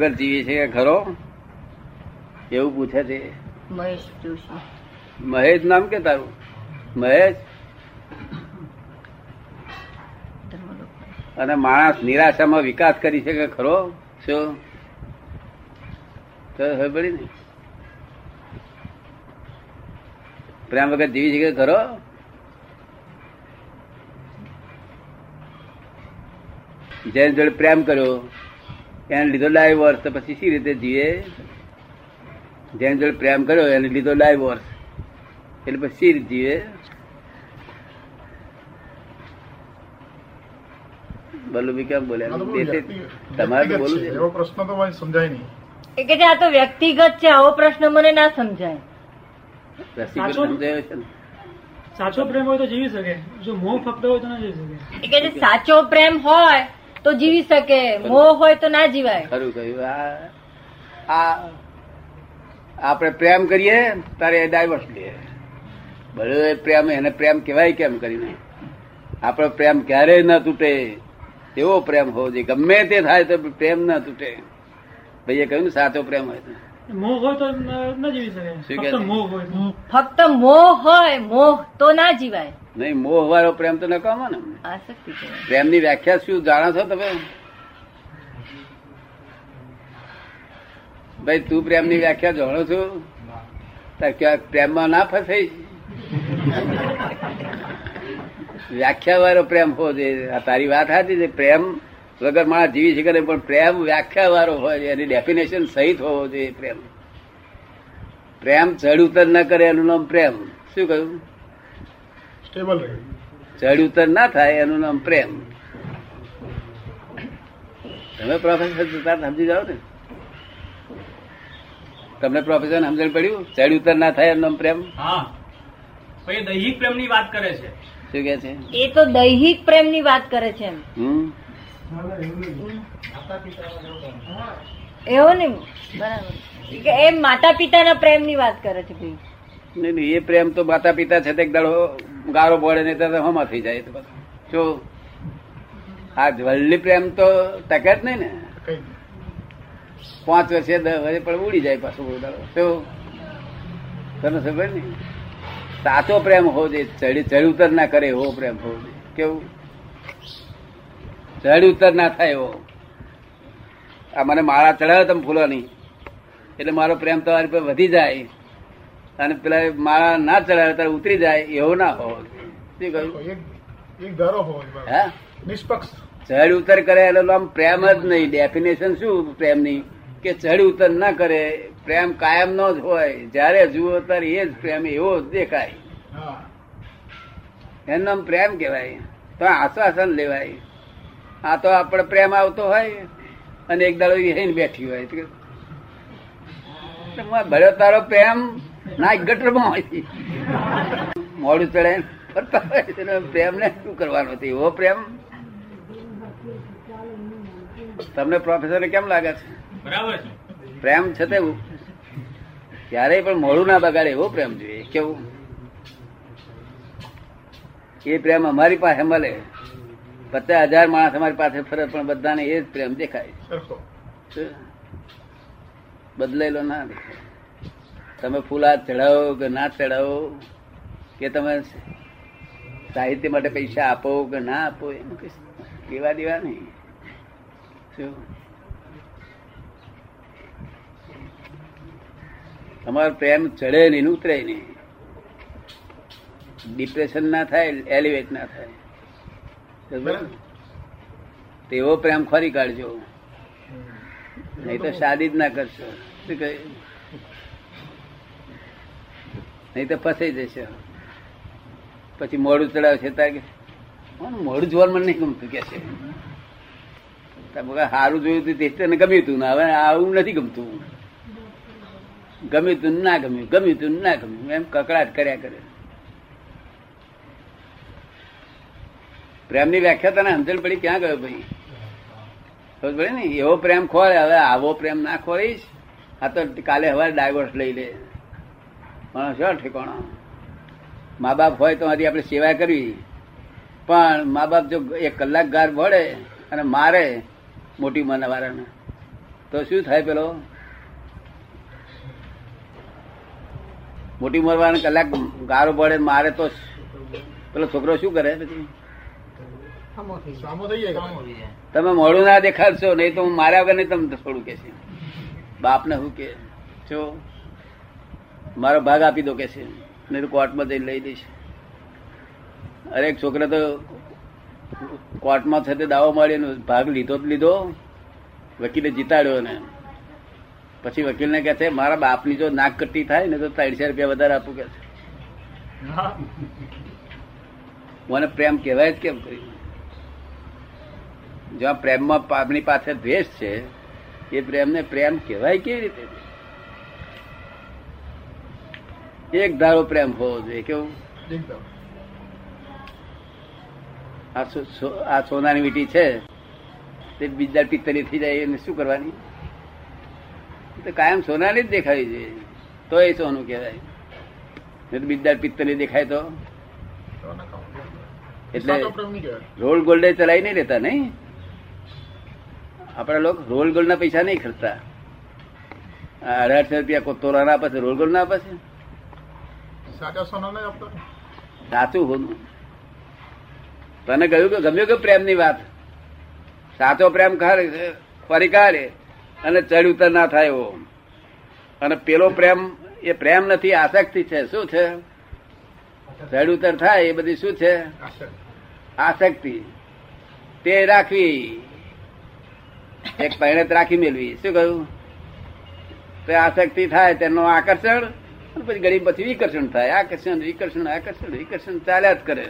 વગર જીવી છે કે ખરો? એવું પૂછે છે? મહેશ જોશી. મહેશ નામ કે તારું? મહેશ? અને માણસ નિરાશામાં વિકાસ કરી શકે ખરો? શું? તો હવે ને પ્રેમ વગર જીવી શકે ખરો? જેને જોડે પ્રેમ કર્યો એને લીધો ડાયવોર્સ તો પછી સી રીતે જીવે જેને જોડે પ્રેમ કર્યો એને લીધો ડાયવોર્સ એટલે પછી સી રીતે જીવે બલ્લુભાઈ કેમ બોલ્યા તમારે તો વ્યક્તિગત બોલવું છે. એવો પ્રશ્ન તો મને સમજાય નહીં. એ કે આ તો વ્યક્તિગત છે આવો પ્રશ્ન મને ના સમજાય. સાચું? પ્રેમ હોય તો જીવી શકે. જો મોહ ફક્ત હોય તો ના જીવી શકે. એ કે છે સાચો પ્રેમ હોય તો જીવી શકે. મોહ હોય તો ના જીવાય. ખરું કહ્યું. આ આ આપણે પ્રેમ કરીએ તારે ડાયવર્સ લે બળે પ્રેમ એને પ્રેમ કહેવાય કેમ કરીને. આપણો પ્રેમ ક્યારેય ન તૂટે. એવો પ્રેમ હોવો જોઈએ. ગમે તે થાય તો પ્રેમ ન તૂટે. ભાઈએ કહ્યું ને સાચો પ્રેમ હોય તો. મોહ હોય તો ન જીવી શું શકે ફક્ત મોહ હોય ફક્ત મોહ હોય મોહ તો ના જીવાય. નહીં મોહ વાળો પ્રેમ તો નકામો ને પ્રેમની પ્રેમની વ્યાખ્યા શું જાણો છો તમે? ભાઈ તું પ્રેમની વ્યાખ્યા જાણો છો? ક્યાંક પ્રેમમાં ના ફસાઈ વ્યાખ્યા વાળો પ્રેમ હોવો જોઈએ. આ તારી વાત હતી છે. પ્રેમ વગર માણસ જીવી શકે નહીં પણ પ્રેમ વ્યાખ્યા વાળો હોય છે. એની ડેફિનેશન સહિત હોવો જોઈએ પ્રેમ. પ્રેમ ચડ ઉતર ન કરે એનું નામ પ્રેમ. શું કહ્યું? સ્ટેબલ રહે ચડ ઉતર ના થાય એનું નામ પ્રેમ. તમે પ્રોફેસર જતા સમજી જાઓ ને. તમને પ્રોફેસર સમજણ પડ્યું? ચડ ઉતર ના થાય એનું નામ પ્રેમ? હા. પણ એ દૈહિક પ્રેમની વાત કરે છે. શું કે છે? એ તો દૈહિક પ્રેમની વાત કરે છે એમ. હમ? એવો ને બરાબર. એ માતા પિતાના પ્રેમની વાત કરે છે ભાઈ. નહીં નહીં, એ પ્રેમ તો માતા પિતા છે તે દાડો ગારો પડે ને ત્યારે હમા થઈ જાય તો. જો આ વલ્લી પ્રેમ તો ટકે જ નહીં ને. પાંચ વર્ષે દસ વર્ષે પણ ઉડી જાય પાછું કોઈ દાડો. શું તને ખબર ને સાચો પ્રેમ હોવો જોઈએ ચડી ચડ ઉતર ના કરે એવો પ્રેમ હોવો જોઈએ. કેવું? ચડ ઉતર ના થાય એવો. આ મને માળા ચડાવે તમે ફૂલોની. એટલે મારો પ્રેમ તમારી પર વધી જાય. અને પેલા માળા ના ચડાવે ત્યારે ઉતરી જાય એવો ના હોવો શું કહ્યું? નિષ્પક્ષ. ચડ ઉતર કરે એટલે આમ પ્રેમ જ નહીં. ડેફિનેશન શું પ્રેમની? કે ચડ ઉતર ના કરે પ્રેમ કાયમ નો જ હોય. જયારે જુઓ ત્યારે એ જ પ્રેમ એવો જ દેખાય. હા. એનું પ્રેમ કહેવાય. તો આશ્વાસન લેવાય. આ તો આપણે પ્રેમ આવતો હોય અને એક દાડો બેઠી હોય. ભર્યો તારો પ્રેમ ના ગટરમાં હોય. મોડું ચડે ફરતા હોય તેનો પ્રેમ ને શું કરવાનો હતો એવો પ્રેમ? તમને પ્રોફેસર કેમ લાગે છે? બરાબર છે. પ્રેમ છે તે ક્યારેય પણ મોડું ના બગાડે એવો પ્રેમ જોઈએ. કેવું? એ પ્રેમ અમારી પાસે મળે. પચાસ હજાર માણસ અમારી પાસે ફરે પણ બધાને એ જ પ્રેમ દેખાય. બદલાયેલો ના દેખાય. તમે ફૂલા ચડાવો કે ના ચડાવો? કે તમે સાહિત્ય માટે પૈસા આપો કે ના આપો? એનું કઈ કેવા દેવા નહીં તમારો પ્રેમ ચડે નહીં ઉતરે નહીં. ડિપ્રેશન ના થાય એલિવેટ ના થાય. તેવો પ્રેમ ખોરી કાઢજો. નહીં તો શાદી જ ના કરશો. શું કહે? નહીં તો ફસાઈ જશે. પછી મોડું ચડાવશે તાર કે, મોડું જોવાનું મને નહીં ગમતું? કે છે. સારું જોયું હતું તે ગમ્યું હતું હવે આવું નથી ગમતું. ગમ્યું તું ના ગમ્યું ગમ્યું તું ના ગમ્યું એમ કકડાટ કર્યા કરે. પ્રેમની વ્યાખ્યા તને સમજણ પડી ક્યાં ગયો ભાઈ? ખબર પડે ને? એવો પ્રેમ ખોળે હવે આવો પ્રેમ ના ખોળીશ આ તો કાલે હવે ડાયવર્સ લઈ લે. પણ ઠેકાણો. મા બાપ હોય તો મારી આપણે સેવા કરવી. પણ મા બાપ જો એક કલાક ગાર ભળે અને મારે મોટી ઉંમરના વાળાને તો શું થાય પેલો? મોટી ઉંમરવાળાને કલાક ગારો પડે મારે તો પેલો છોકરો શું કરે પછી? તમે મોડું ના દેખાડશો, નહીં તો હું માર્યા વગર નહીં તમને થોડું કે છે. બાપને શું કે જો મારો ભાગ આપી દો કે છે. નહીં તો કોર્ટમાં જઈને લઈ દઈશ અરે એક છોકરા તો કોર્ટમાં થતે દાવો મળ્યો ભાગ લીધો જ લીધો. વકીલે જીતાડ્યો ને. પછી વકીલને કહે છે, મારા બાપની જો નાક કટ્ટી થાય ને તો ત્રણસો રૂપિયા વધારે આપું કે છે. મને પ્રેમ કહેવાય જ કેમ કરી? જ્યાં પ્રેમમાં આપણી પાસે દ્વેષ છે, એ પ્રેમને પ્રેમ કહેવાય કેવી રીતે? એક ધારો પ્રેમ હોવો જોઈએ કેવું? આ સો- સો- આ સોનાની વીટી છે તે બીજા પિત્તરી થઈ જાય એને શું કરવાની? તો કાયમ સોનાની જ દેખાવી જોઈએ તો એ સોનું કહેવાય. નહીં તો બીજા પિત્તરી દેખાય તો. એટલે રોલ ગોલ્ડે ચલાવી નહીં લેતા નહીં? આપણા લોકો રોલ ગોલ્ડ ના પૈસા નહીં ખર્ચતા. અઢારસો રૂપિયા કોઈ તોલા ના આપે છે રોલ ગોલ્ડ ના આપે છે? સાચા હોનું તને કહ્યું કે ગમ્યું કે પ્રેમની વાત? સાચો પ્રેમ ખરે ફરી અને ચડ ઉતર ના થાય એવો. અને પેલો પ્રેમ, એ પ્રેમ નથી, આસક્તિ છે. શું છે? ચડ ઉતર થાય, એ બધી શું છે. આસક્તિ. તે રાખવી. એક પરિણત રાખી મેળવી. શું કહ્યું? તે આસક્તિ થાય, તેનું આકર્ષણ પછી ગરીબ પછી વિકર્ષણ થાય. આકર્ષણ વિકર્ષણ આકર્ષણ વિકર્ષણ ચાલ્યા જ કરે.